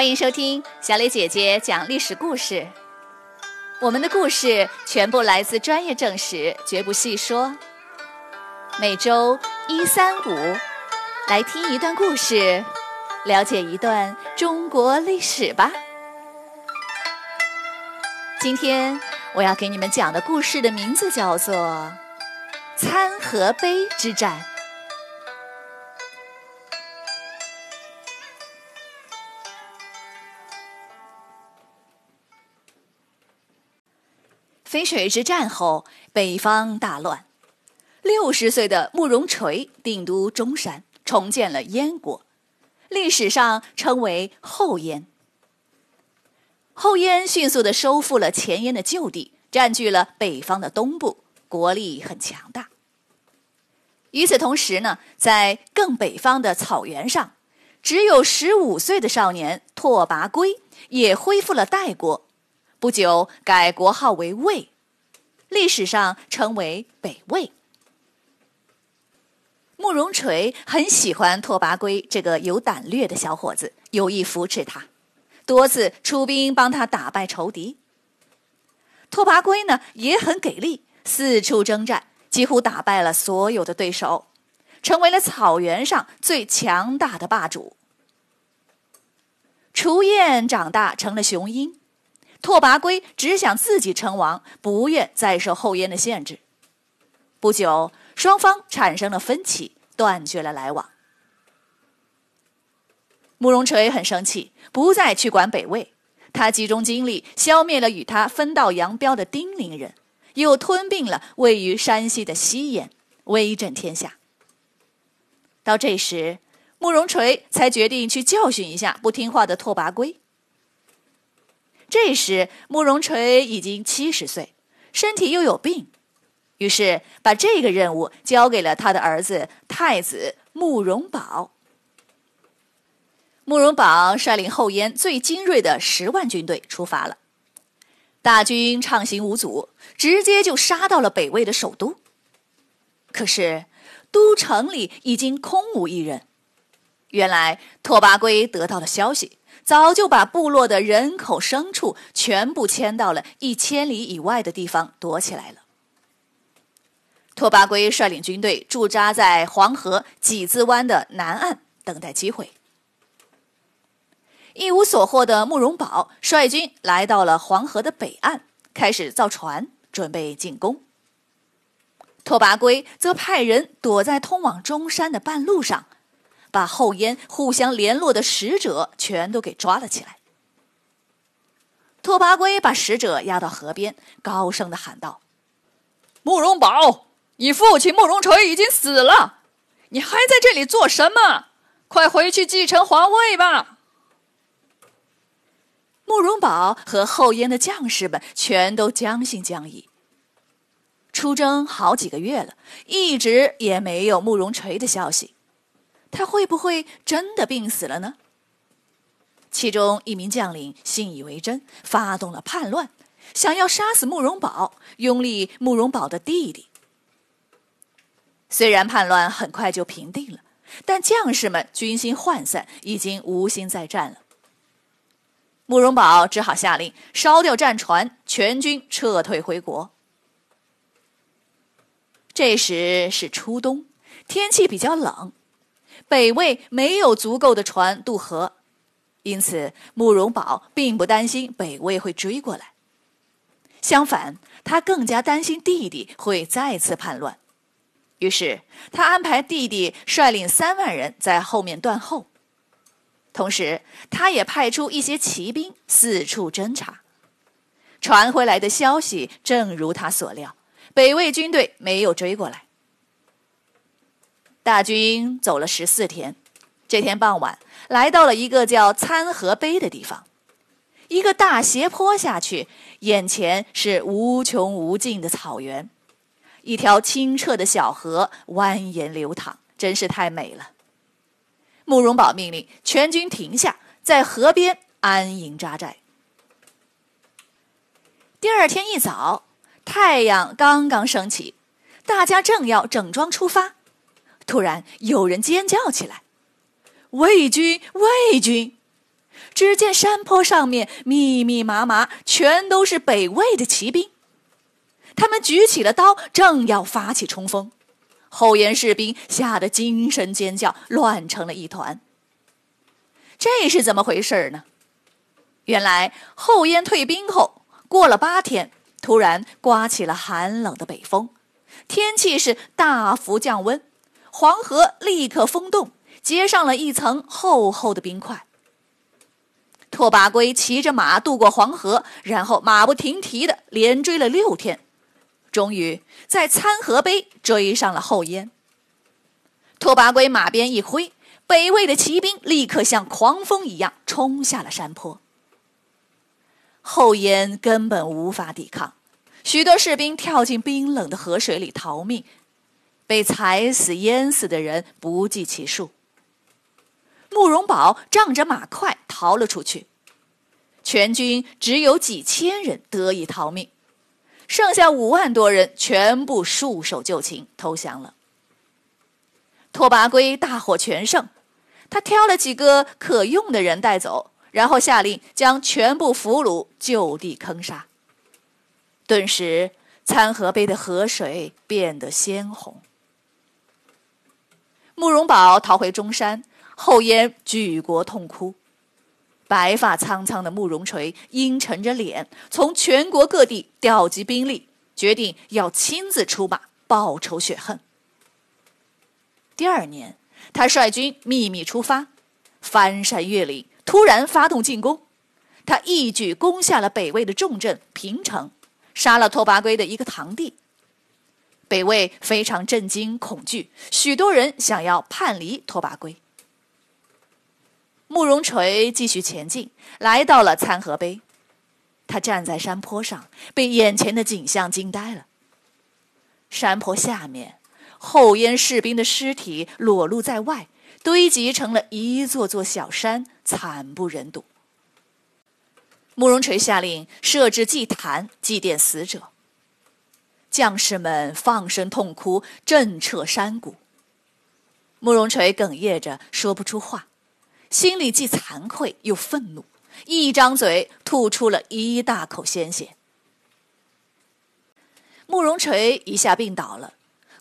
欢迎收听小磊姐姐讲历史故事。我们的故事全部来自专业正史，绝不细说。每周一、三、五，来听一段故事，了解一段中国历史吧。今天我要给你们讲的故事的名字叫做《参河碑之战》。淝水之战后，北方大乱。六十岁的慕容垂定都中山，重建了燕国，历史上称为后燕。后燕迅速的收复了前燕的旧地，占据了北方的东部，国力很强大。与此同时呢，在更北方的草原上，只有十五岁的少年拓跋圭也恢复了代国。不久改国号为魏，历史上称为北魏。慕容垂很喜欢拓跋圭这个有胆略的小伙子，有意扶持他，多次出兵帮他打败仇敌。拓跋圭呢也很给力，四处征战，几乎打败了所有的对手，成为了草原上最强大的霸主。雏燕长大成了雄鹰。拓跋圭只想自己称王，不愿再受后燕的限制。不久，双方产生了分歧，断绝了来往。慕容垂很生气，不再去管北魏，他集中精力消灭了与他分道扬镳的丁零人，又吞并了位于山西的西燕，威震天下。到这时，慕容垂才决定去教训一下不听话的拓跋圭。这时，慕容垂已经七十岁，身体又有病，于是把这个任务交给了他的儿子太子慕容宝。慕容宝率领后燕最精锐的十万军队出发了，大军畅行无阻，直接就杀到了北魏的首都。可是，都城里已经空无一人。原来，拓跋圭得到了消息。早就把部落的人口、牲畜全部迁到了一千里以外的地方躲起来了。拓跋圭率领军队驻扎在黄河几字湾的南岸，等待机会。一无所获的慕容宝率军来到了黄河的北岸，开始造船，准备进攻。拓跋圭则派人躲在通往中山的半路上。把后燕互相联络的使者全都给抓了起来。拓跋圭把使者押到河边，高声的喊道：“慕容宝，你父亲慕容垂已经死了，你还在这里做什么？快回去继承皇位吧！”慕容宝和后燕的将士们全都将信将疑。出征好几个月了，一直也没有慕容垂的消息。他会不会真的病死了呢？其中一名将领信以为真，发动了叛乱，想要杀死慕容宝，拥立慕容宝的弟弟。虽然叛乱很快就平定了，但将士们军心涣散，已经无心再战了。慕容宝只好下令烧掉战船，全军撤退回国。这时是初冬，天气比较冷。北魏没有足够的船渡河，因此慕容宝并不担心北魏会追过来。相反，他更加担心弟弟会再次叛乱。于是，他安排弟弟率领三万人在后面断后，同时，他也派出一些骑兵四处侦查。传回来的消息正如他所料，北魏军队没有追过来。大军走了十四天，这天傍晚来到了一个叫参河碑的地方。一个大斜坡下去，眼前是无穷无尽的草原，一条清澈的小河蜿蜒流淌，真是太美了。慕容宝命令全军停下，在河边安营扎寨。第二天一早，太阳刚刚升起，大家正要整装出发。突然，有人尖叫起来：“魏军！魏军！”只见山坡上面密密麻麻，全都是北魏的骑兵。他们举起了刀，正要发起冲锋。后燕士兵吓得惊声尖叫，乱成了一团。这是怎么回事呢？原来后燕退兵后，过了八天，突然刮起了寒冷的北风，天气是大幅降温，黄河立刻封冻，结上了一层厚厚的冰块。拓跋圭骑着马渡过黄河，然后马不停蹄的连追了六天。终于在参河碑追上了后燕。拓跋圭马鞭一挥，北魏的骑兵立刻像狂风一样冲下了山坡。后燕根本无法抵抗，许多士兵跳进冰冷的河水里逃命，被踩死、淹死的人不计其数。慕容宝仗着马快逃了出去，全军只有几千人得以逃命。剩下五万多人全部束手就擒，投降了。拓跋圭大获全胜，他挑了几个可用的人带走，然后下令将全部俘虏就地坑杀。顿时，参河碑的河水变得鲜红。慕容宝逃回中山，后燕举国痛哭。白发苍苍的慕容垂阴沉着脸，从全国各地调集兵力，决定要亲自出马报仇雪恨。第二年，他率军秘密出发，翻山越岭，突然发动进攻。他一举攻下了北魏的重镇平城，杀了拓跋圭的一个堂弟。北魏非常震惊恐惧，许多人想要叛离拓跋圭。慕容垂继续前进，来到了参河碑。他站在山坡上，被眼前的景象惊呆了。山坡下面，后燕士兵的尸体裸露在外，堆积成了一座座小山，惨不忍睹。慕容垂下令设置祭坛，祭奠死者。将士们放声痛哭，震彻山谷。慕容垂哽咽着，说不出话。心里既惭愧又愤怒，一张嘴吐出了一大口鲜血。慕容垂一下病倒了，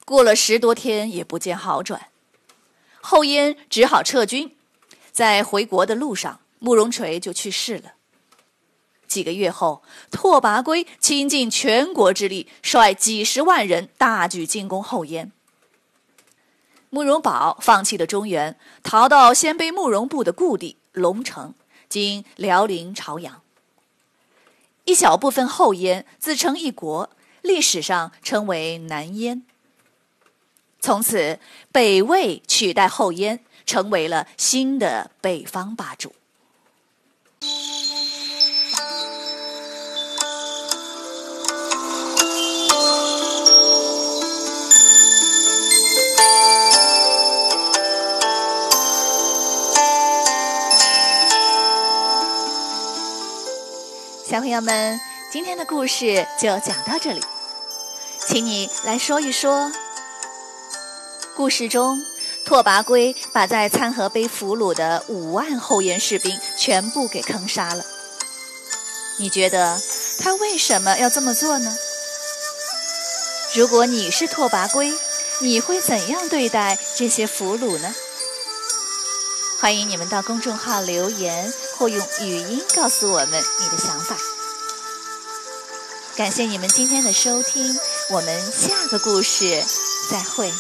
过了十多天也不见好转，后燕只好撤军。在回国的路上，慕容垂就去世了。几个月后，拓跋圭倾尽全国之力，率几十万人大举进攻后燕。慕容宝放弃了中原，逃到鲜卑慕容部的故地龙城（今辽宁朝阳）。一小部分后燕自称一国，历史上称为南燕。从此，北魏取代后燕，成为了新的北方霸主。小朋友们，今天的故事就讲到这里，请你来说一说。故事中，拓跋圭把在参河碑俘虏的五万后燕士兵全部给坑杀了。你觉得他为什么要这么做呢？如果你是拓跋圭，你会怎样对待这些俘虏呢？欢迎你们到公众号留言。或用语音告诉我们你的想法。感谢你们今天的收听，我们下个故事再会。